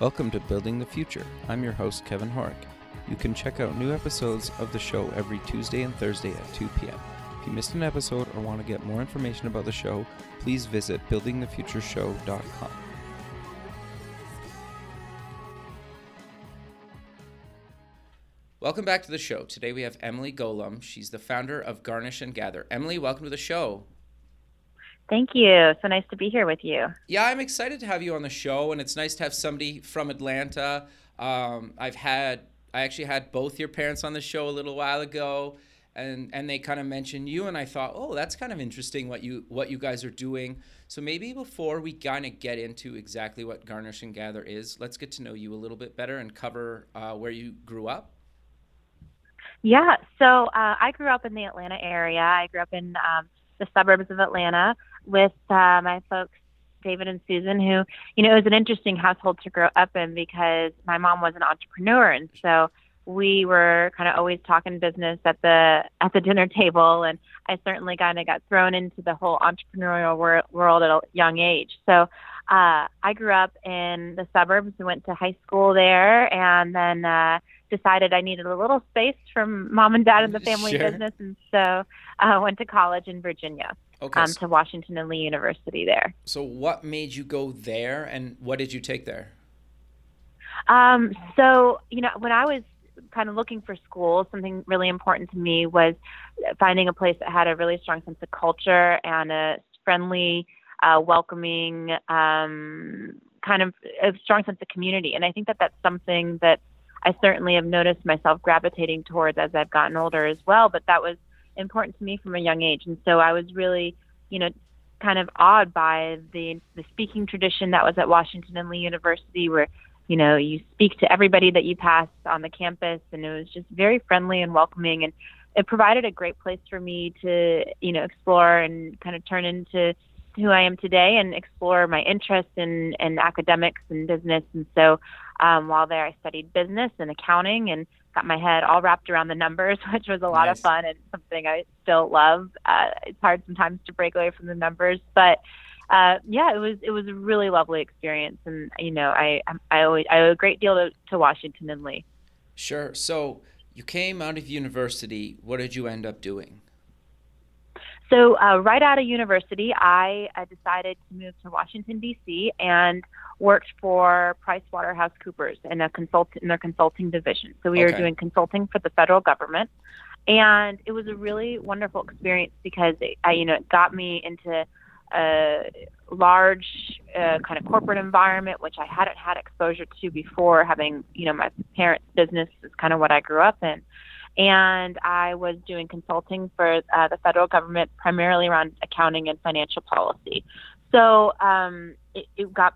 Welcome to Building the Future. I'm your host, Kevin Horek. You can check out new episodes of the show every Tuesday and Thursday at 2 p.m. If you missed an episode or want to get more information about the show, please visit buildingthefutureshow.com. Welcome back to the show. Today we have Emily Golub. She's the founder of Garnish and Gather. Emily, welcome to the show. Thank you. So nice to be here with you. Yeah, I'm excited to have you on the show, and it's nice to have somebody from Atlanta. Um, I've had, I actually had both your parents on the show a little while ago, and and they kind of mentioned you, and I thought, oh, that's kind of interesting what you what you guys are doing. So maybe before we kind of get into exactly what Garnish and Gather is, let's get to know you a little bit better and cover uh, where you grew up. Yeah, so uh, I grew up in the Atlanta area. I grew up in um, the suburbs of Atlanta with uh, my folks, David and Susan, who, you know, it was an interesting household to grow up in because my mom was an entrepreneur, and so we were kind of always talking business at the at the dinner table, and I certainly kind of got thrown into the whole entrepreneurial wor- world at a young age. So uh, I grew up in the suburbs and went to high school there, and then. Uh, decided I needed a little space from mom and dad in the family Sure. business, and so uh, went to college in Virginia, Okay. um, to Washington and Lee University there. so what made you go there, and what did you take there? Um, so you know, when I was kind of looking for school, something really important to me was finding a place that had a really strong sense of culture and a friendly, uh, welcoming, um, kind of a strong sense of community. And I think that that's something that I certainly have noticed myself gravitating towards as I've gotten older as well. But that was important to me from a young age, and so I was really, you know, kind of awed by the the speaking tradition that was at Washington and Lee University, where you know you speak to everybody that you pass on the campus, and it was just very friendly and welcoming, and it provided a great place for me to you know explore and kind of turn into who I am today and explore my interests in, in academics and business. And so um, while there, I studied business and accounting and got my head all wrapped around the numbers, which was a lot Nice. of fun and something I still love. Uh, it's hard sometimes to break away from the numbers, but uh, yeah, it was it was a really lovely experience, and you know, I I always I owe a great deal to, to Washington and Lee. Sure. So you came out of university. What did you end up doing? So uh, right out of university, I uh, decided to move to Washington D.C. and worked for PricewaterhouseCoopers in a consult in their consulting division. So we were doing consulting for the federal government, and it was a really wonderful experience because it, I, you know it got me into a large uh, kind of corporate environment, which I hadn't had exposure to before. Having you know my parents' business is kind of what I grew up in and I was doing consulting for uh, the federal government, primarily around accounting and financial policy. So um, it, it got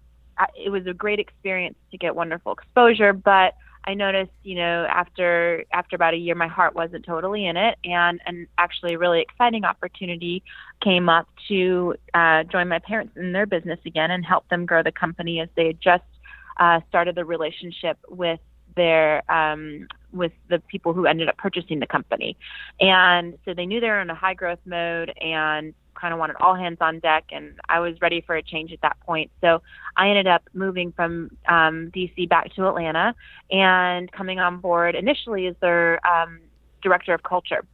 it was a great experience to get wonderful exposure, but I noticed, you know, after after about a year, my heart wasn't totally in it, and and actually a really exciting opportunity came up to uh, join my parents in their business again and help them grow the company as they had just uh, started the relationship with their um, with the people who ended up purchasing the company. And so they knew they were in a high growth mode and kind of wanted all hands on deck. And I was ready for a change at that point. So I ended up moving from um, DC back to Atlanta and coming on board initially as their um, director of culture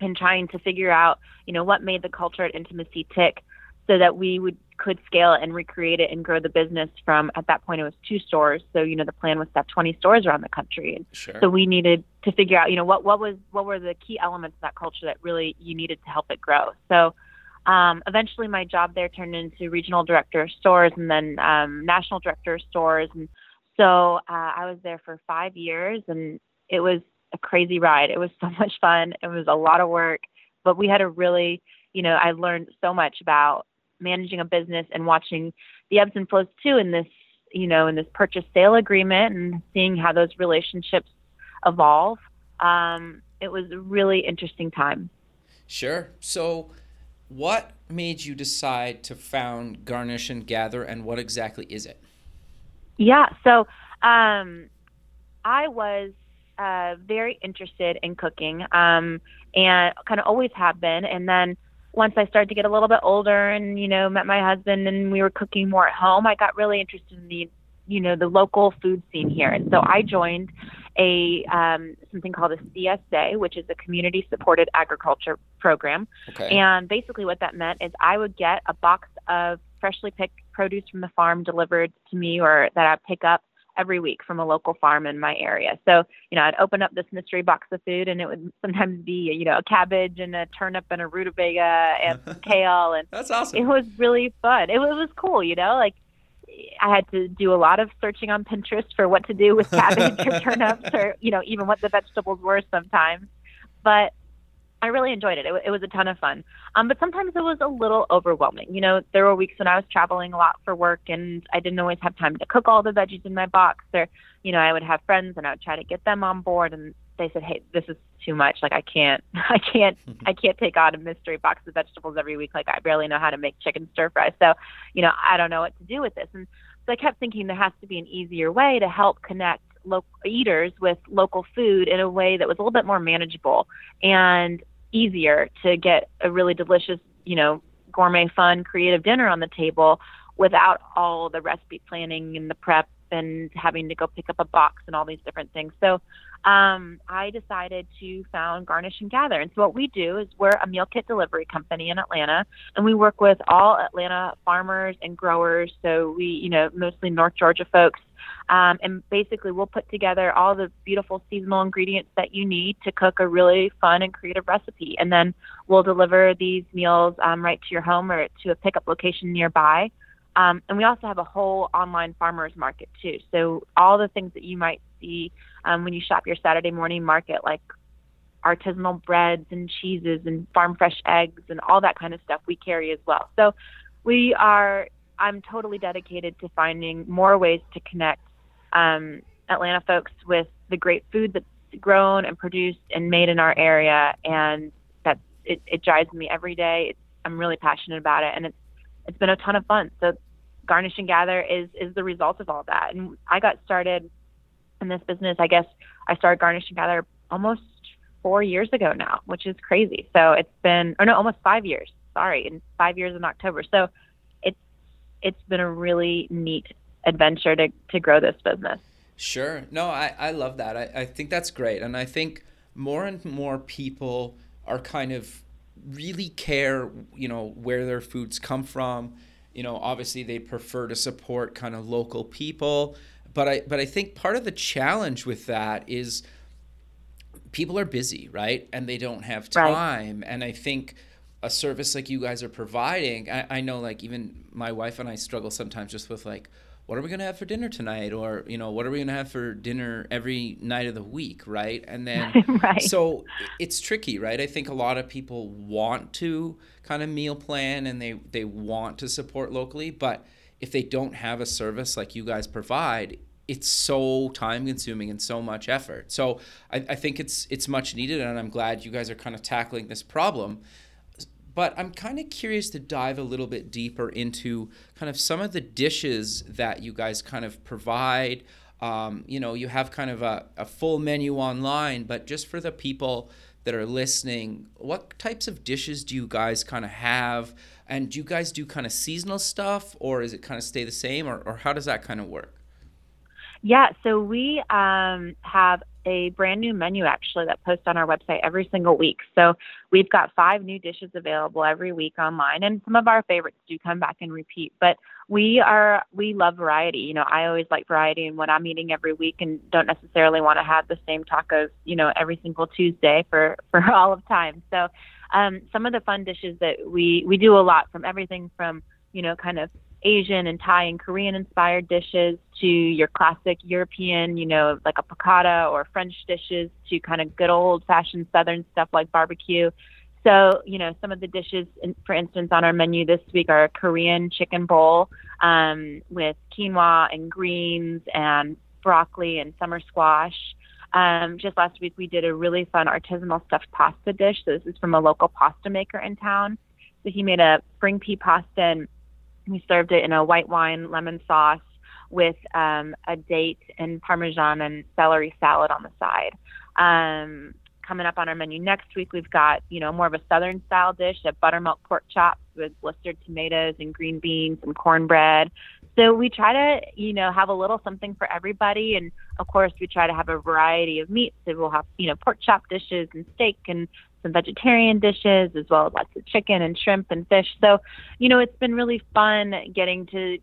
and trying to figure out, you know, what made the culture at Intimacy tick so that we would could scale it and recreate it and grow the business from at that point it was two stores so you know the plan was to have 20 stores around the country and Sure. so we needed to figure out you know what what was what were the key elements of that culture that really you needed to help it grow so um, eventually my job there turned into regional director of stores and then um, national director of stores. And so uh, i was there for five years and it was a crazy ride. It was so much fun. It was a lot of work but we had a really you know i learned so much about managing a business and watching the ebbs and flows too in this you know in this purchase sale agreement and seeing how those relationships evolve. Um, it was a really interesting time. Sure. So, what made you decide to found Garnish and Gather, and what exactly is it? Yeah. So um, I was uh, very interested in cooking um, and kind of always have been. And then once I started to get a little bit older and, you know, met my husband and we were cooking more at home, I got really interested in the you know the local food scene here. And so I joined a um, something called a CSA, which is a community supported agriculture program. Okay. And basically, what that meant is I would get a box of freshly picked produce from the farm delivered to me, or that I pick up every week from a local farm in my area. So, you know, I'd open up this mystery box of food and it would sometimes be, you know, a cabbage and a turnip and a rutabaga and kale and That's awesome. it was really fun. It it was cool, you know, like I had to do a lot of searching on Pinterest for what to do with cabbage or turnips or, you know, even what the vegetables were sometimes. But I really enjoyed it. it. It was a ton of fun. Um, but sometimes it was a little overwhelming. You know, there were weeks when I was traveling a lot for work and I didn't always have time to cook all the veggies in my box. Or, you know, I would have friends and I would try to get them on board and they said, "Hey, this is too much. Like I can't, I can't, I can't take on a mystery box of vegetables every week. Like I barely know how to make chicken stir fry. So, you know, I don't know what to do with this." And so I kept thinking there has to be an easier way to help connect local eaters with local food in a way that was a little bit more manageable and easier to get a really delicious, you know, gourmet, fun, creative dinner on the table without all the recipe planning and the prep and having to go pick up a box and all these different things. So um, I decided to found Garnish and Gather. And so what we do is we're a meal kit delivery company in Atlanta, and we work with all Atlanta farmers and growers. So we, you know, mostly North Georgia folks. Um, and basically, we'll put together all the beautiful seasonal ingredients that you need to cook a really fun and creative recipe. And then we'll deliver these meals um, right to your home or to a pickup location nearby. Um, and we also have a whole online farmers market too. So all the things that you might see um, when you shop your Saturday morning market, like artisanal breads and cheeses and farm fresh eggs and all that kind of stuff, we carry as well. So we are. I'm totally dedicated to finding more ways to connect um, Atlanta folks with the great food that's grown and produced and made in our area, and that it, it drives me every day. It's, I'm really passionate about it, and it's it's been a ton of fun. So Garnish and Gather is is the result of all that. And I got started in this business. I guess I started Garnish and Gather almost four years ago now, which is crazy. So it's been, or no, almost five years. Sorry, in five years in October. So it's it's been a really neat adventure to to grow this business. Sure. No, I, I love that. I, I think that's great. And I think more and more people are kind of really care, you know, where their foods come from you know, obviously they prefer to support kind of local people, but I but I think part of the challenge with that is people are busy, right? And they don't have time. Right. And I think a service like you guys are providing, I, I know like even my wife and I struggle sometimes just with like, what are we going to have for dinner tonight? Or you know what are we going to have for dinner every night of the week right? And then right. so it's tricky right? I think a lot of people want to kind of meal plan and they they want to support locally but if they don't have a service like you guys provide it's so time consuming and so much effort. So I, I think it's it's much needed and i'm glad you guys are kind of tackling this problem but I'm kind of curious to dive a little bit deeper into kind of some of the dishes that you guys kind of provide. Um, you know, you have kind of a, a full menu online, but just for the people that are listening, what types of dishes do you guys kind of have? And do you guys do kind of seasonal stuff or is it kind of stay the same or, or how does that kind of work? Yeah, so we um, have a brand new menu actually that posts on our website every single week. So we've got five new dishes available every week online, and some of our favorites do come back and repeat. But we are we love variety. You know, I always like variety in what I'm eating every week, and don't necessarily want to have the same tacos, you know, every single Tuesday for for all of time. So um, some of the fun dishes that we we do a lot from everything from you know kind of Asian and Thai and Korean inspired dishes to your classic European, you know, like a piccata or French dishes to kind of good old fashioned Southern stuff like barbecue. So, you know, some of the dishes, in, for instance, on our menu this week are a Korean chicken bowl um, with quinoa and greens and broccoli and summer squash. Um, just last week, we did a really fun artisanal stuffed pasta dish. So, this is from a local pasta maker in town. So, he made a spring pea pasta and we served it in a white wine lemon sauce with um, a date and parmesan and celery salad on the side. Um, coming up on our menu next week, we've got you know more of a southern style dish, a buttermilk pork chops with blistered tomatoes and green beans and cornbread, So we try to, you know, have a little something for everybody. And of course, we try to have a variety of meats. So we'll have, you know, pork chop dishes and steak and some vegetarian dishes, as well as lots of chicken and shrimp and fish. So, you know, it's been really fun getting to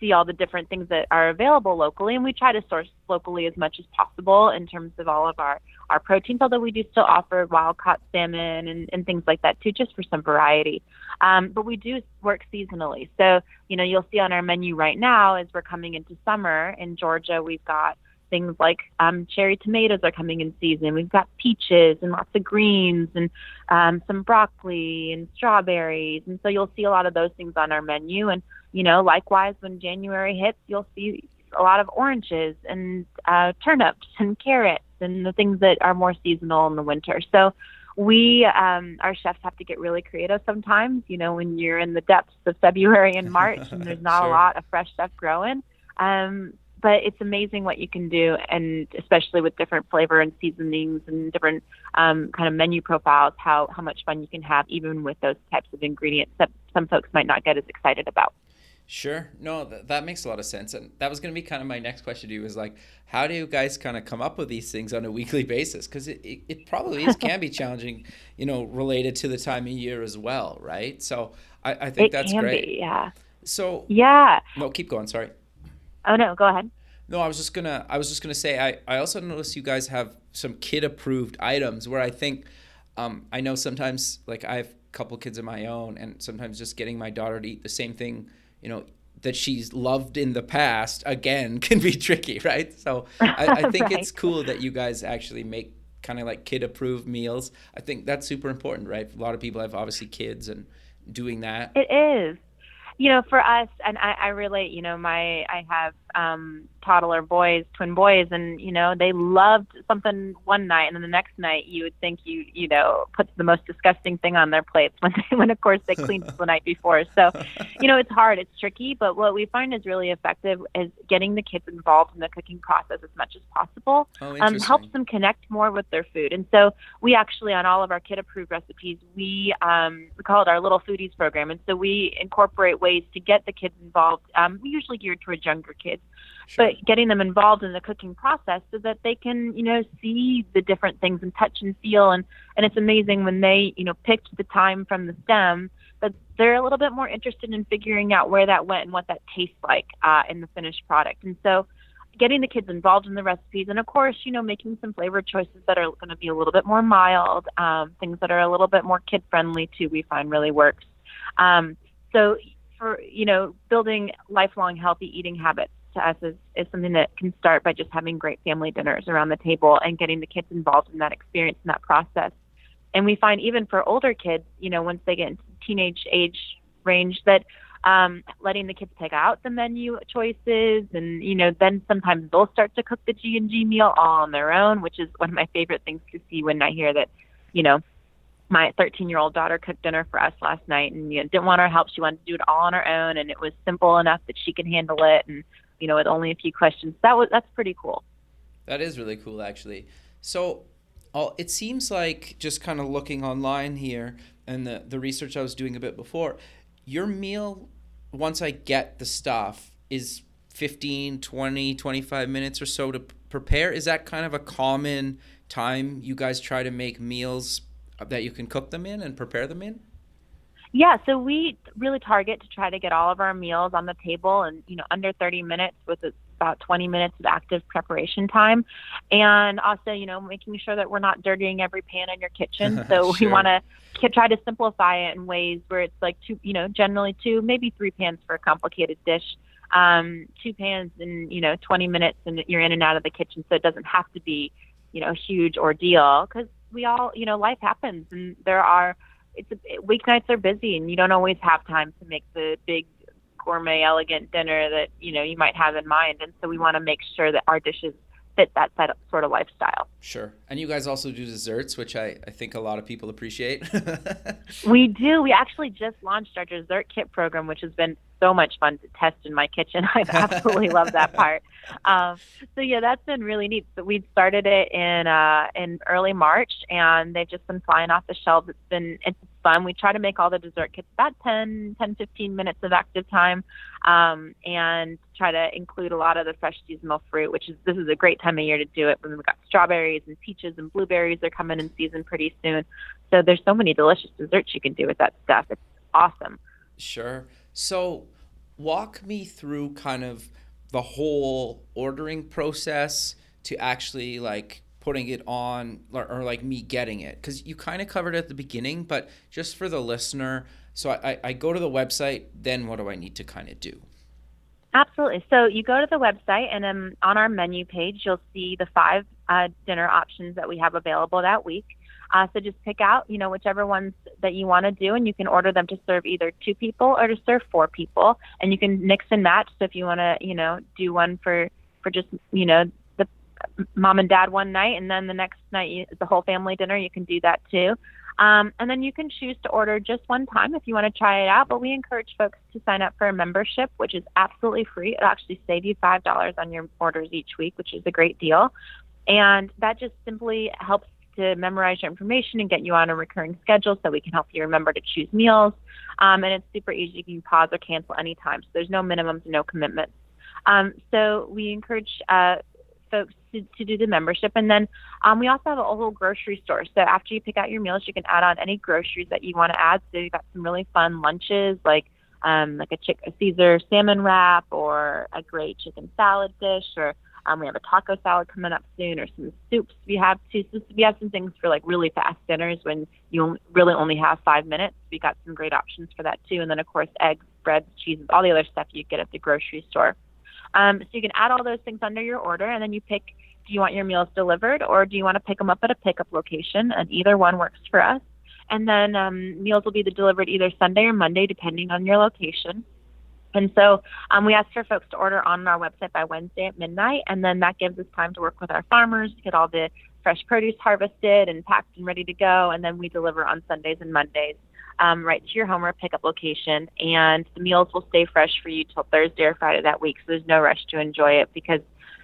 see all the different things that are available locally and we try to source locally as much as possible in terms of all of our our proteins although we do still offer wild caught salmon and, and things like that too just for some variety um, but we do work seasonally so you know you'll see on our menu right now as we're coming into summer in georgia we've got things like um, cherry tomatoes are coming in season. We've got peaches and lots of greens and um, some broccoli and strawberries. And so you'll see a lot of those things on our menu. And, you know, likewise, when January hits, you'll see a lot of oranges and uh, turnips and carrots and the things that are more seasonal in the winter. So we, um, our chefs have to get really creative sometimes, you know, when you're in the depths of February and March and there's not sure. a lot of fresh stuff growing. Um, but it's amazing what you can do, and especially with different flavor and seasonings and different um, kind of menu profiles, how how much fun you can have even with those types of ingredients that some folks might not get as excited about. Sure. No, th- that makes a lot of sense. And that was going to be kind of my next question to you is like, how do you guys kind of come up with these things on a weekly basis? Because it, it, it, probably is, can be challenging, you know, related to the time of year as well, right? So I, I think it that's can great. Be, yeah. So, yeah. No, keep going. Sorry. Oh, no, go ahead. No, I was just gonna. I was just gonna say. I, I also noticed you guys have some kid approved items where I think, um, I know sometimes like I have a couple kids of my own, and sometimes just getting my daughter to eat the same thing, you know, that she's loved in the past again can be tricky, right? So I, I think right. it's cool that you guys actually make kind of like kid approved meals. I think that's super important, right? A lot of people have obviously kids and doing that. It is you know, for us, and I, I relate, you know, my, I have um, toddler boys, twin boys, and, you know, they loved something one night, and then the next night you would think you, you know, put the most disgusting thing on their plates when, they, when of course, they cleaned the night before. So, you know, it's hard, it's tricky, but what we find is really effective is getting the kids involved in the cooking process as much as possible. Oh, um, helps them connect more with their food. And so we actually, on all of our kid approved recipes, we, um, we call it our Little Foodies program. And so we incorporate ways to get the kids involved. Um, we usually geared towards younger kids, sure. but getting them involved in the cooking process so that they can, you know, see the different things and touch and feel. And and it's amazing when they, you know, picked the thyme from the stem that they're a little bit more interested in figuring out where that went and what that tastes like uh, in the finished product. And so getting the kids involved in the recipes and of course you know making some flavor choices that are going to be a little bit more mild um, things that are a little bit more kid friendly too we find really works um, so for you know building lifelong healthy eating habits to us is, is something that can start by just having great family dinners around the table and getting the kids involved in that experience and that process and we find even for older kids you know once they get into teenage age range that um, letting the kids pick out the menu choices and you know then sometimes they'll start to cook the g and g meal all on their own which is one of my favorite things to see when i hear that you know my 13 year old daughter cooked dinner for us last night and you know, didn't want our help. She wanted to do it all on her own, and it was simple enough that she could handle it, and you know, with only a few questions. That was that's pretty cool. That is really cool, actually. So, uh, it seems like just kind of looking online here and the the research I was doing a bit before, your meal once I get the stuff is 15, 20, 25 minutes or so to prepare. Is that kind of a common time you guys try to make meals that you can cook them in and prepare them in? Yeah, so we really target to try to get all of our meals on the table and you know under 30 minutes with about 20 minutes of active preparation time, and also you know making sure that we're not dirtying every pan in your kitchen. So sure. we want to try to simplify it in ways where it's like two, you know, generally two, maybe three pans for a complicated dish. Um, two pans in you know 20 minutes and you're in and out of the kitchen, so it doesn't have to be you know a huge ordeal because we all, you know, life happens and there are, it's a, weeknights are busy and you don't always have time to make the big gourmet elegant dinner that, you know, you might have in mind. And so we want to make sure that our dishes fit that sort of lifestyle. Sure. And you guys also do desserts, which I, I think a lot of people appreciate. we do. We actually just launched our dessert kit program, which has been so much fun to test in my kitchen. I've absolutely love that part. Um, so yeah, that's been really neat. So we started it in uh, in early March, and they've just been flying off the shelves. It's been it's fun. We try to make all the dessert kits about 10, 10 15 minutes of active time, um, and try to include a lot of the fresh seasonal fruit, which is this is a great time of year to do it. When we've got strawberries and peaches and blueberries they're coming in season pretty soon. So there's so many delicious desserts you can do with that stuff. It's awesome. Sure. So walk me through kind of the whole ordering process to actually like putting it on or, or like me getting it. Because you kind of covered it at the beginning but just for the listener so I, I go to the website then what do i need to kind of do? Absolutely. So you go to the website and um, on our menu page you'll see the five uh, dinner options that we have available that week uh, so just pick out, you know, whichever ones that you want to do, and you can order them to serve either two people or to serve four people, and you can mix and match. So if you want to, you know, do one for for just, you know, the mom and dad one night, and then the next night you, the whole family dinner, you can do that too. Um, and then you can choose to order just one time if you want to try it out. But we encourage folks to sign up for a membership, which is absolutely free. It'll actually save you five dollars on your orders each week, which is a great deal. And that just simply helps to memorize your information and get you on a recurring schedule so we can help you remember to choose meals. Um, and it's super easy. You can pause or cancel anytime. So there's no minimums, no commitments. Um, so we encourage uh, folks to, to, do the membership. And then um, we also have a whole grocery store. So after you pick out your meals, you can add on any groceries that you want to add. So you've got some really fun lunches like um, like a, chick- a Caesar salmon wrap or a great chicken salad dish or um, we have a taco salad coming up soon, or some soups we have too. So we have some things for like really fast dinners when you really only have five minutes. We got some great options for that too. And then of course eggs, breads, cheeses, all the other stuff you get at the grocery store. Um, so you can add all those things under your order, and then you pick. Do you want your meals delivered, or do you want to pick them up at a pickup location? And either one works for us. And then um, meals will be delivered either Sunday or Monday, depending on your location. And so um, we ask for folks to order on our website by Wednesday at midnight, and then that gives us time to work with our farmers to get all the fresh produce harvested and packed and ready to go, and then we deliver on Sundays and Mondays um, right to your home or pickup location. And the meals will stay fresh for you till Thursday or Friday that week, so there's no rush to enjoy it because,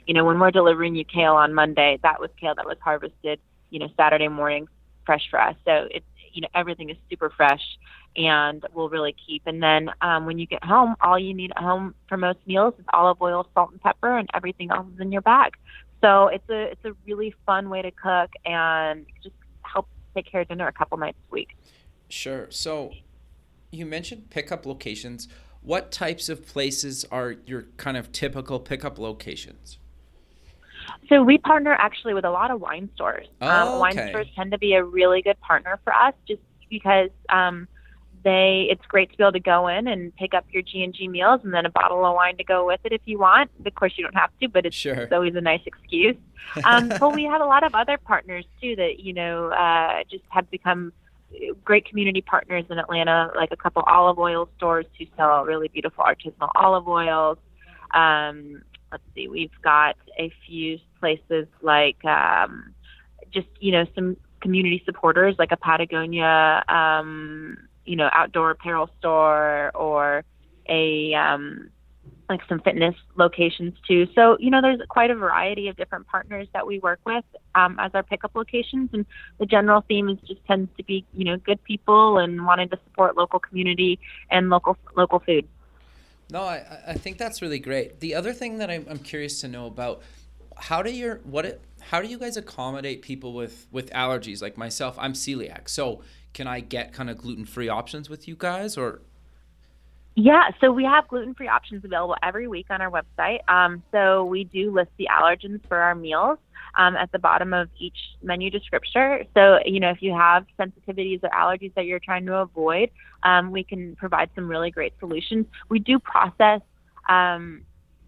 you know, when we're delivering you kale on Monday, that was kale that was harvested, you know, Saturday morning fresh for us. So it's you know everything is super fresh and will really keep. And then um, when you get home, all you need at home for most meals is olive oil, salt, and pepper, and everything else is in your bag. So it's a it's a really fun way to cook and just help take care of dinner a couple nights a week. Sure. So you mentioned pickup locations. What types of places are your kind of typical pickup locations? So we partner actually with a lot of wine stores. Oh, um, wine okay. stores tend to be a really good partner for us, just because um, they it's great to be able to go in and pick up your G and G meals and then a bottle of wine to go with it if you want. Of course, you don't have to, but it's, Sure. it's always a nice excuse. Um, but we have a lot of other partners too that you know uh, just have become great community partners in Atlanta, like a couple olive oil stores who sell really beautiful artisanal olive oils. Um, let's see, we've got a few places like um, just you know some community supporters like a Patagonia, um, you know, outdoor apparel store or a um, like some fitness locations too. So you know, there's quite a variety of different partners that we work with um, as our pickup locations, and the general theme is just tends to be you know good people and wanting to support local community and local local food. No, I, I think that's really great. The other thing that I'm, I'm curious to know about how do your what it, how do you guys accommodate people with with allergies like myself? I'm celiac, so can I get kind of gluten free options with you guys or? Yeah, so we have gluten free options available every week on our website. Um, so we do list the allergens for our meals um, at the bottom of each menu descriptor. So, you know, if you have sensitivities or allergies that you're trying to avoid, um, we can provide some really great solutions. We do process. Um,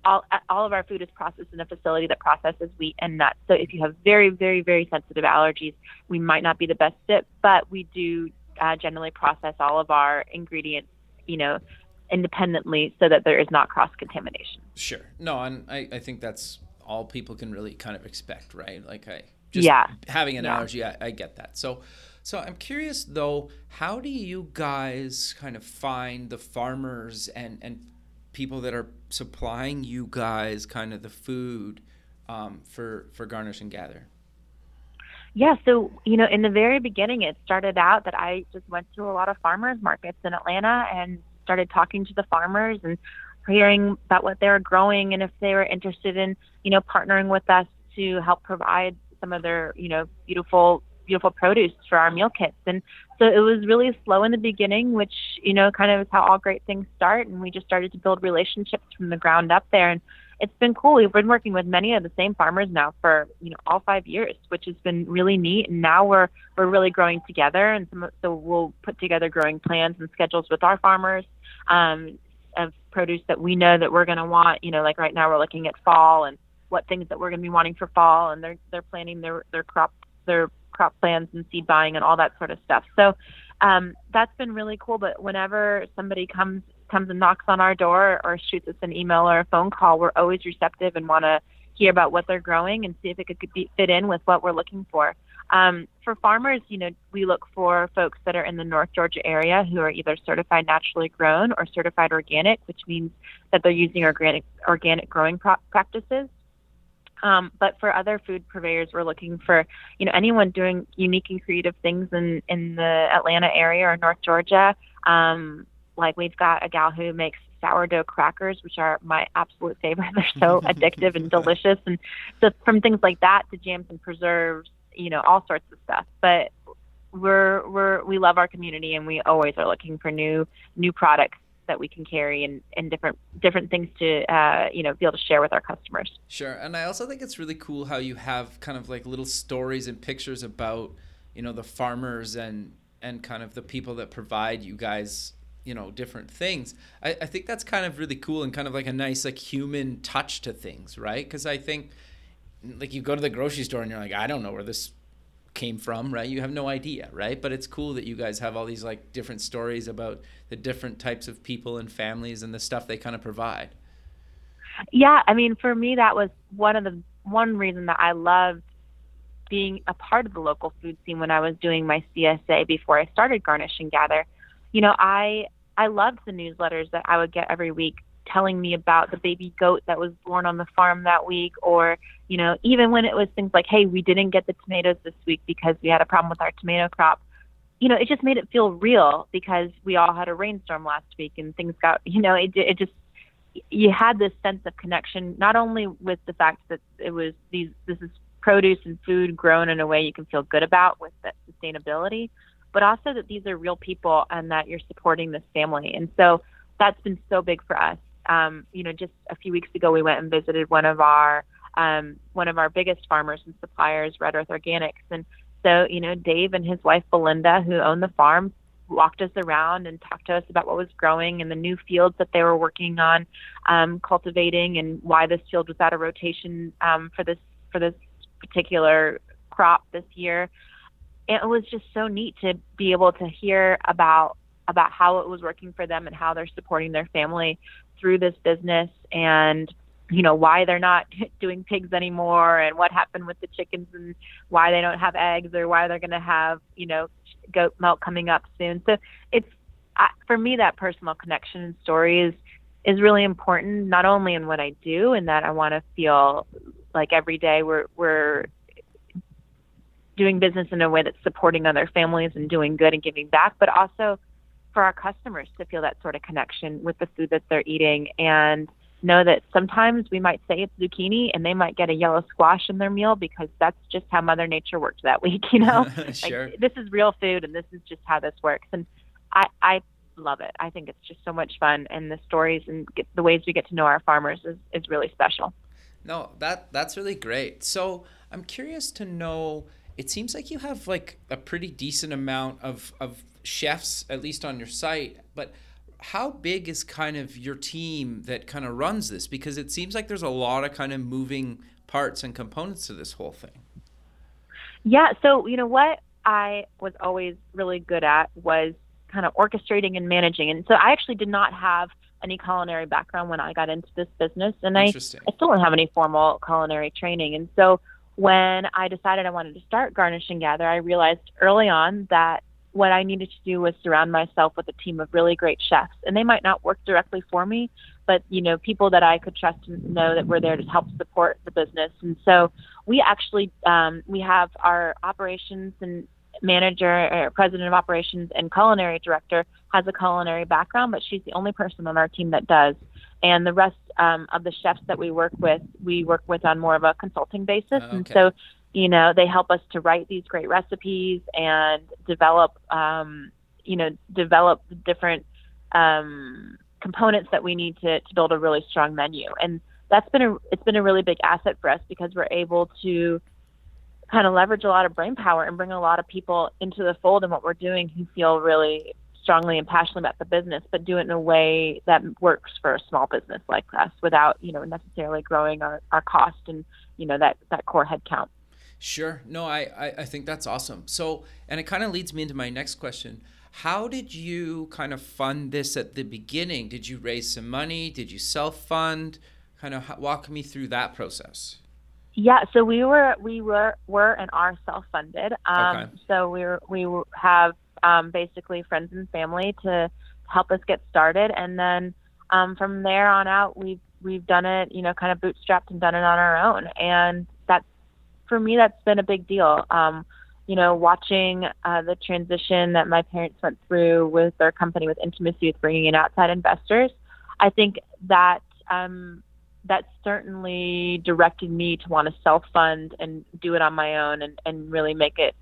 all, all of our food is processed in a facility that processes wheat and nuts. So if you have very, very, very sensitive allergies, we might not be the best fit, but we do uh, generally process all of our ingredients, you know, independently so that there is not cross contamination. Sure. No, and I, I think that's all people can really kind of expect, right? Like I just Yeah. having an Yeah. allergy, I, I get that. So so I'm curious though, how do you guys kind of find the farmers and and people that are supplying you guys kind of the food um, for for garnish and gather? Yeah, so you know, in the very beginning, it started out that I just went to a lot of farmers markets in Atlanta and started talking to the farmers and hearing about what they were growing and if they were interested in, you know, partnering with us to help provide some of their, you know, beautiful beautiful produce for our meal kits. And so it was really slow in the beginning, which, you know, kind of is how all great things start. And we just started to build relationships from the ground up there. And it's been cool. We've been working with many of the same farmers now for, you know, all five years, which has been really neat. And now we're, we're really growing together. And some, so we'll put together growing plans and schedules with our farmers. Um, of produce that we know that we're going to want. You know, like right now we're looking at fall and what things that we're going to be wanting for fall, and they're they're planning their their crop their crop plans and seed buying and all that sort of stuff. So um, that's been really cool. But whenever somebody comes comes and knocks on our door or shoots us an email or a phone call, we're always receptive and want to hear about what they're growing and see if it could be, fit in with what we're looking for. Um, for farmers, you know, we look for folks that are in the North Georgia area who are either certified naturally grown or certified organic, which means that they're using organic organic growing pro- practices. Um, but for other food purveyors, we're looking for you know anyone doing unique and creative things in in the Atlanta area or North Georgia. Um, like we've got a gal who makes sourdough crackers, which are my absolute favorite. They're so addictive and delicious. And so from things like that to jams and preserves, you know, all sorts of stuff. But we're we're we love our community and we always are looking for new new products that we can carry and, and different different things to uh, you know be able to share with our customers. Sure, and I also think it's really cool how you have kind of like little stories and pictures about you know the farmers and and kind of the people that provide you guys you know different things. I, I think that's kind of really cool and kind of like a nice like human touch to things, right? Because I think like you go to the grocery store and you're like, I don't know where this came from, right? You have no idea, right? But it's cool that you guys have all these like different stories about the different types of people and families and the stuff they kind of provide. Yeah, I mean, for me, that was one of the one reason that I loved being a part of the local food scene when I was doing my CSA before I started Garnish and Gather. You know, I I loved the newsletters that I would get every week telling me about the baby goat that was born on the farm that week or you know even when it was things like hey we didn't get the tomatoes this week because we had a problem with our tomato crop you know it just made it feel real because we all had a rainstorm last week and things got you know it it just you had this sense of connection not only with the fact that it was these this is produce and food grown in a way you can feel good about with the sustainability but also that these are real people and that you're supporting this family. And so that's been so big for us um, you know, just a few weeks ago, we went and visited one of our um, one of our biggest farmers and suppliers, Red Earth Organics, and so you know, Dave and his wife Belinda, who own the farm, walked us around and talked to us about what was growing and the new fields that they were working on um, cultivating and why this field was out of rotation um, for this for this particular crop this year. It was just so neat to be able to hear about about how it was working for them and how they're supporting their family through this business and you know why they're not doing pigs anymore and what happened with the chickens and why they don't have eggs or why they're going to have you know goat milk coming up soon. So it's I, for me that personal connection and story is is really important not only in what I do and that I want to feel like every day we're we're doing business in a way that's supporting other families and doing good and giving back but also for our customers to feel that sort of connection with the food that they're eating and know that sometimes we might say it's zucchini and they might get a yellow squash in their meal because that's just how mother nature worked that week you know? Sure. like, this is real food and this is just how this works. And i i love it. I think it's just so much fun and the stories and get, the ways we get to know our farmers is, is really special. No that that's really great. So i'm curious to know it seems like you have like a pretty decent amount of of chefs, at least on your site, but how big is kind of your team that kind of runs this? Because it seems like there's a lot of kind of moving parts and components to this whole thing. Yeah. So, you know, what I was always really good at was kind of orchestrating and managing. And so I actually did not have any culinary background when I got into this business. And I, I still don't have any formal culinary training. And so when I decided I wanted to start Garnish and Gather, I realized early on that what I needed to do was surround myself with a team of really great chefs, and they might not work directly for me, but you know, people that I could trust and know that were there to help support the business. And so we actually um, we have our operations and manager or president of operations and culinary director has a culinary background, but she's the only person on our team that does. And the rest um, of the chefs that we work with, we work with on more of a consulting basis. Oh, okay. And so, you know, they help us to write these great recipes and develop, um, you know, develop different um, components that we need to, to build a really strong menu. And that's been a it's been a really big asset for us because we're able to kind of leverage a lot of brain power and bring a lot of people into the fold in what we're doing who feel really strongly and passionately about the business, but do it in a way that works for a small business like us without, you know, necessarily growing our, our cost and, you know, that, that core headcount. Sure. No, I, I, I think that's awesome. So, and it kind of leads me into my next question. How did you kind of fund this at the beginning? Did you raise some money? Did you self fund? Kind of walk me through that process. Yeah, so we were we were were and are self funded. Um, Okay. So we are we have um, basically friends and family to help us get started, and then um, from there on out, we've we've done it, you know, kind of bootstrapped and done it on our own, and that's for me that's been a big deal. Um, you know, watching uh, the transition that my parents went through with their company with Intimacy with bringing in outside investors, I think that um, that certainly directed me to want to self fund and do it on my own and, and really make it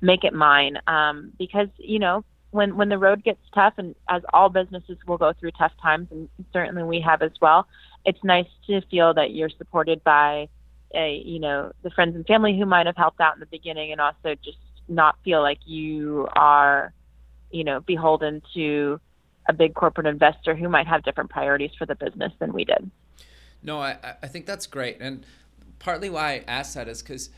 make it mine. Um, because you know when when the road gets tough, and as all businesses will go through tough times, and certainly we have as well. It's nice to feel that you're supported by a you know the friends and family who might have helped out in the beginning, and also just not feel like you are you know beholden to a big corporate investor who might have different priorities for the business than we did. No, I, I- think that's great. And partly why I asked that is because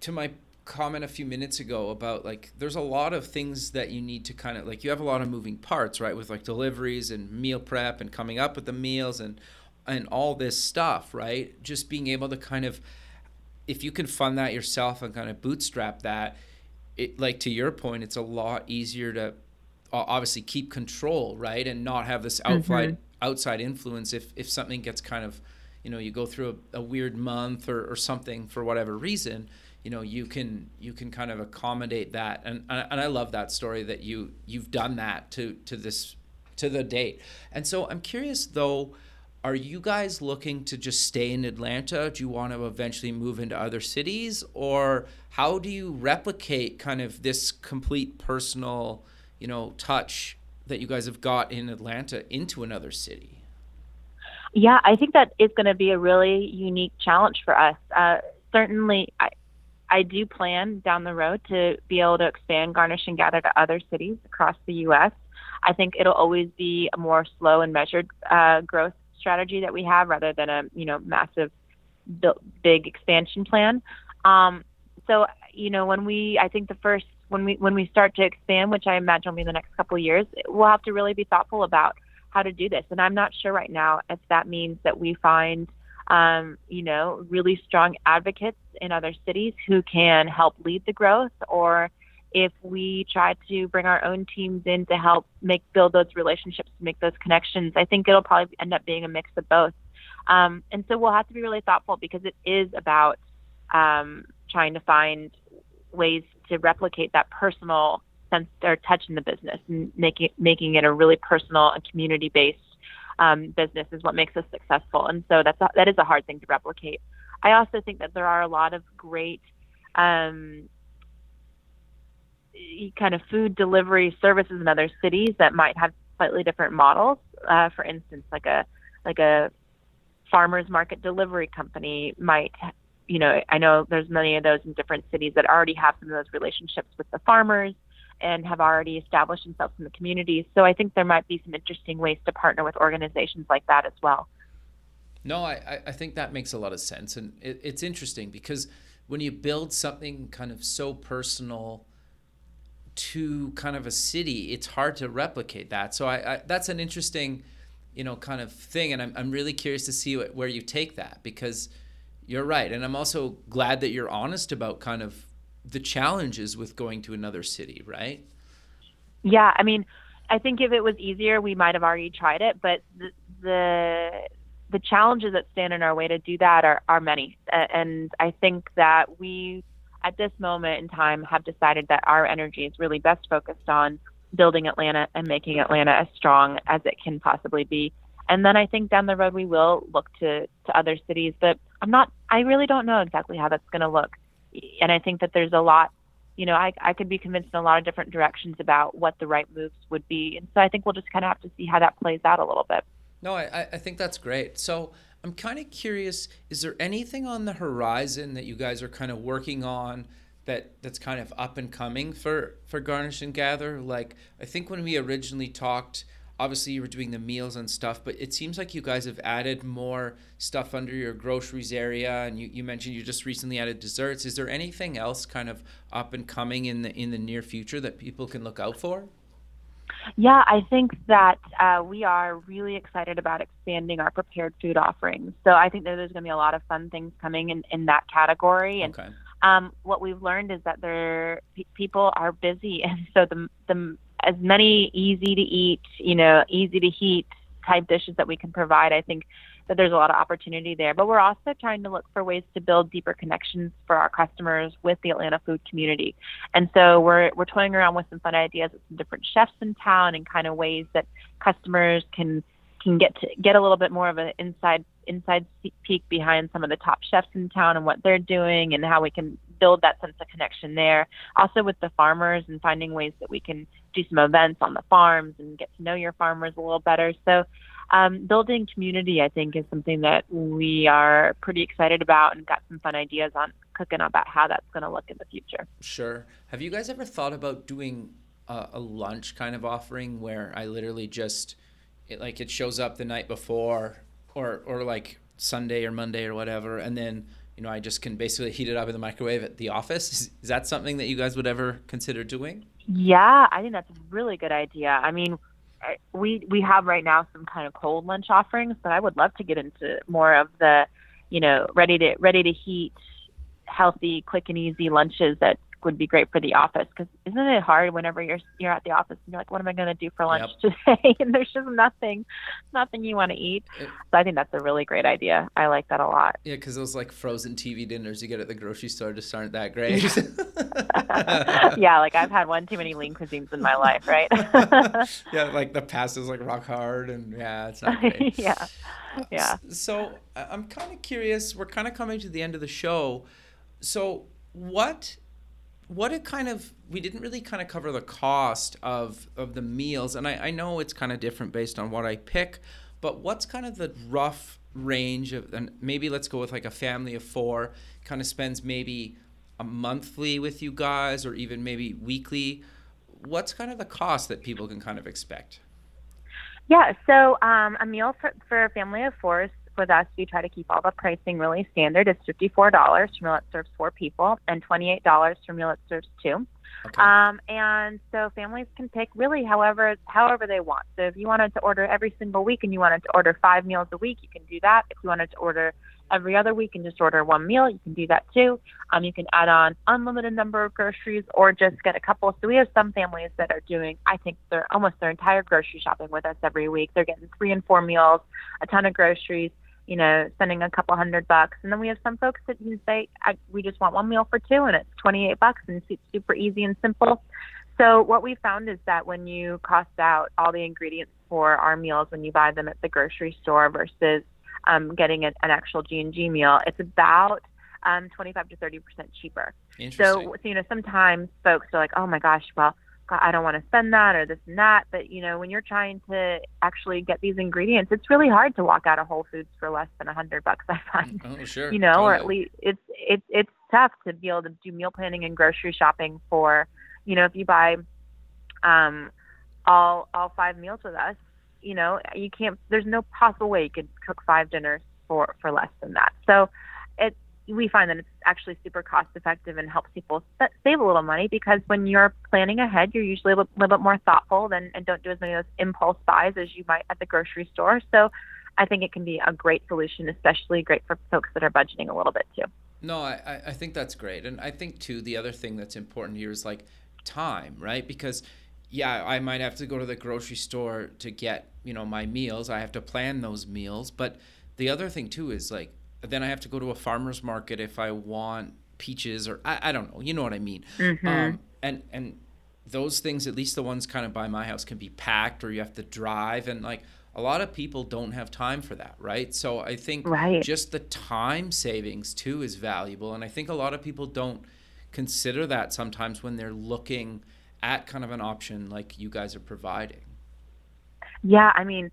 to my comment a few minutes ago about like there's a lot of things that you need to kind of like you have a lot of moving parts, right? With like deliveries and meal prep and coming up with the meals and and all this stuff, right? Just being able to kind of if you can fund that yourself and kind of bootstrap that, it like to your point, it's a lot easier to obviously keep control, right, and not have this mm-hmm. outside outside influence if if something gets kind of, you know, you go through a, a weird month or, or something for whatever reason, you know, you can you can kind of accommodate that, and and I love that story that you you've done that to to this to the date, and so I'm curious though. Are you guys looking to just stay in Atlanta? Do you want to eventually move into other cities? Or how do you replicate kind of this complete personal, you know, touch that you guys have got in Atlanta into another city? Yeah, I think that is going to be a really unique challenge for us. Uh, certainly, I, I do plan down the road to be able to expand Garnish and Gather to other cities across the U.S. I think it'll always be a more slow and measured uh, growth strategy that we have rather than a you know massive big expansion plan. Um, so you know when we I think the first when we when we start to expand, which I imagine will be in the next couple of years, we'll have to really be thoughtful about how to do this. And I'm not sure right now if that means that we find um, you know really strong advocates in other cities who can help lead the growth or if we try to bring our own teams in to help make build those relationships, make those connections, I think it'll probably end up being a mix of both. Um, and so we'll have to be really thoughtful because it is about um, trying to find ways to replicate that personal sense or touch in the business and making making it a really personal and community based um, business is what makes us successful. And so that's a, that is a hard thing to replicate. I also think that there are a lot of great um, kind of food delivery services in other cities that might have slightly different models. Uh, for instance, like a like a farmers market delivery company might, you know, I know there's many of those in different cities that already have some of those relationships with the farmers and have already established themselves in the communities. So I think there might be some interesting ways to partner with organizations like that as well. No, I, I- I think that makes a lot of sense. And it, it's interesting because when you build something kind of so personal to kind of a city, it's hard to replicate that. So I, I that's an interesting, you know, kind of thing. And I'm, I'm really curious to see what, where you take that because you're right. And I'm also glad that you're honest about kind of the challenges with going to another city, right? Yeah, I mean, I think if it was easier, we might have already tried it, but the the, the challenges that stand in our way to do that are, are many. And I think that we, at this moment in time, have decided that our energy is really best focused on building Atlanta and making Atlanta as strong as it can possibly be. And then I think down the road we will look to, to other cities, but I'm not, I really don't know exactly how that's going to look. And I think that there's a lot you know, I, I could be convinced in a lot of different directions about what the right moves would be. And so I think we'll just kind of have to see how that plays out a little bit. No, I, I think that's great. So I'm kind of curious is there anything on the horizon that you guys are kind of working on? That, that's kind of up and coming for, for Garnish and Gather. Like I think when we originally talked, obviously you were doing the meals and stuff, but it seems like you guys have added more stuff under your groceries area, and you, you mentioned you just recently added desserts. Is there anything else kind of up and coming in the in the near future that people can look out for? Yeah, I think that uh, we are really excited about expanding our prepared food offerings. So I think that there's going to be a lot of fun things coming in, in that category. And okay. um, what we've learned is that there p- people are busy, and so the the as many easy to eat, you know, easy to heat type dishes that we can provide, I think that there's a lot of opportunity there. But we're also trying to look for ways to build deeper connections for our customers with the Atlanta food community. And so we're we're toying around with some fun ideas with some different chefs in town and kind of ways that customers can can get to get a little bit more of an inside inside peek behind some of the top chefs in town and what they're doing and how we can build that sense of connection there. Also with the farmers and finding ways that we can do some events on the farms and get to know your farmers a little better. So um, building community, I think, is something that we are pretty excited about and got some fun ideas on cooking about how that's going to look in the future. Sure. Have you guys ever thought about doing a, a lunch kind of offering where I literally just it, like it shows up the night before or or like Sunday or Monday or whatever, and then you know I just can basically heat it up in the microwave at the office. Is, is that something that you guys would ever consider doing? Yeah, I think that's a really good idea. I mean, we we have right now some kind of cold lunch offerings, but I would love to get into more of the, you know, ready to ready to heat, healthy, quick and easy lunches that would be great for the office because isn't it hard whenever you're you're at the office and you're like, what am I going to do for lunch yep. today? and there's just nothing, nothing you want to eat. It, so I think that's a really great idea. I like that a lot. Yeah, because those like frozen TV dinners you get at the grocery store just aren't that great. yeah, like I've had one too many lean cuisines in my life, right? yeah, like the pasta's like rock hard, and yeah, it's not great. yeah, yeah. So I'm kind of curious. We're kind of coming to the end of the show. So what what it kind of we didn't really kind of cover the cost of of the meals and i, I know it's kind of different based on what i pick but what's kind of the rough range of and maybe let's go with like a family of four kind of spends maybe a monthly with you guys or even maybe weekly. What's kind of the cost that people can kind of expect? Yeah so um, a meal for, for a family of four is with us, we try to keep all the pricing really standard. It's $54 for meal that serves four people and $28 for meal that serves two. Okay. Um, and so families can pick really however however they want. So if you wanted to order every single week and you wanted to order five meals a week, you can do that. If you wanted to order every other week and just order one meal, you can do that too. Um, you can add on unlimited number of groceries or just get a couple. So we have some families that are doing, I think, they're almost their entire grocery shopping with us every week. They're getting three and four meals, a ton of groceries you know, spending a couple hundred bucks. And then we have some folks that can say, I, we just want one meal for two and it's 28 bucks and it's super easy and simple. So what we found is that when you cost out all the ingredients for our meals when you buy them at the grocery store versus um, getting an, an actual G&G meal, it's about um, 25 to 30% cheaper. So, so, you know, sometimes folks are like, oh my gosh, well, I don't want to spend that or this and that. But you know, when you're trying to actually get these ingredients, it's really hard to walk out of Whole Foods for less than a hundred bucks. I find. Oh, sure. You know, totally. or at least it's it's it's tough to be able to do meal planning and grocery shopping for, you know, if you buy, um, all all five meals with us, you know, you can't. There's no possible way you could cook five dinners for for less than that. So, we find that it's actually super cost effective and helps people save a little money because when you're planning ahead, you're usually a little, little bit more thoughtful than and don't do as many of those impulse buys as you might at the grocery store. So I think it can be a great solution, especially great for folks that are budgeting a little bit too. No, I, I think that's great. And I think too, the other thing that's important here is like time, right? Because yeah, I might have to go to the grocery store to get, you know, my meals. I have to plan those meals. But the other thing too is like then I have to go to a farmer's market if I want peaches or I, I don't know. You know what I mean? Mm-hmm. Um, and and those things, at least the ones kind of by my house, can be packed or you have to drive and like a lot of people don't have time for that, right? So I think Right. just the time savings too is valuable, and I think a lot of people don't consider that sometimes when they're looking at kind of an option like you guys are providing. Yeah, I mean,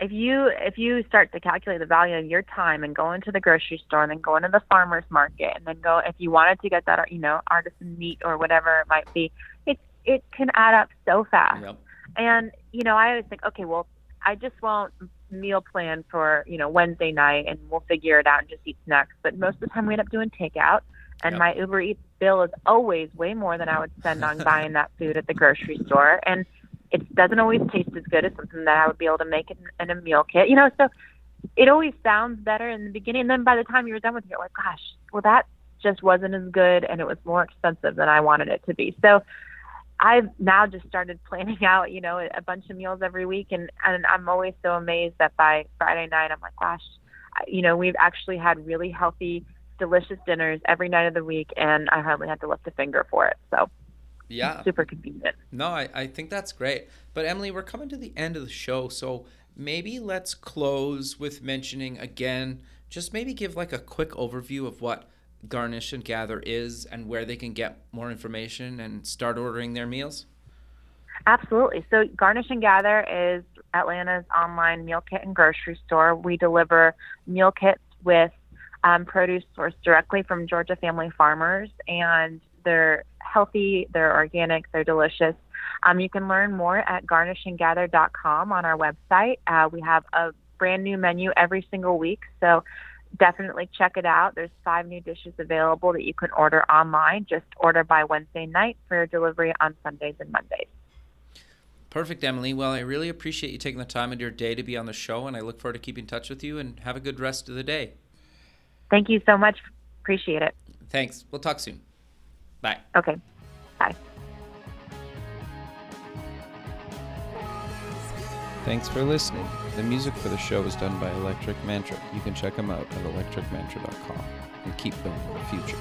if you if you start to calculate the value of your time and go into the grocery store and then go into the farmers market and then go if you wanted to get that you know artisan meat or whatever it might be, it it can add up so fast. Yep. And you know, I always think, okay, well, I just won't meal plan for you know Wednesday night, and we'll figure it out and just eat snacks. But most of the time, we end up doing takeout, and Yep. my Uber Eats bill is always way more than I would spend on buying that food at the grocery store, and it doesn't always taste as good as something that I would be able to make in, in a meal kit. You know, so it always sounds better in the beginning, and then by the time you're done with it, you're like, gosh, well, that just wasn't as good, and it was more expensive than I wanted it to be. So. I've now just started planning out, you know, a bunch of meals every week, and and I'm always so amazed that by Friday night, I'm like, gosh, you know, we've actually had really healthy, delicious dinners every night of the week, and I hardly had to lift a finger for it. So Yeah. super convenient. No, I, I think that's great. But Emily, we're coming to the end of the show, so maybe let's close with mentioning again, just maybe give like a quick overview of what Garnish and Gather is and where they can get more information and start ordering their meals. Absolutely. So Garnish and Gather is Atlanta's online meal kit and grocery store. We deliver meal kits with um, produce sourced directly from Georgia family farmers, and they're healthy, they're organic, they're delicious. Um, you can learn more at garnishandgather.com on our website. Uh, we have a brand new menu every single week, so definitely check it out. There's five new dishes available that you can order online. Just order by Wednesday night for delivery on Sundays and Mondays. Perfect, Emily. Well, I really appreciate you taking the time of your day to be on the show, and I look forward to keeping in touch with you and have a good rest of the day. Thank you so much. Appreciate it. Thanks. We'll talk soon. Bye. Okay. Bye. Thanks for listening. The music for the show is done by Electric Mantra. You can check them out at electricmantra.com and keep building the future.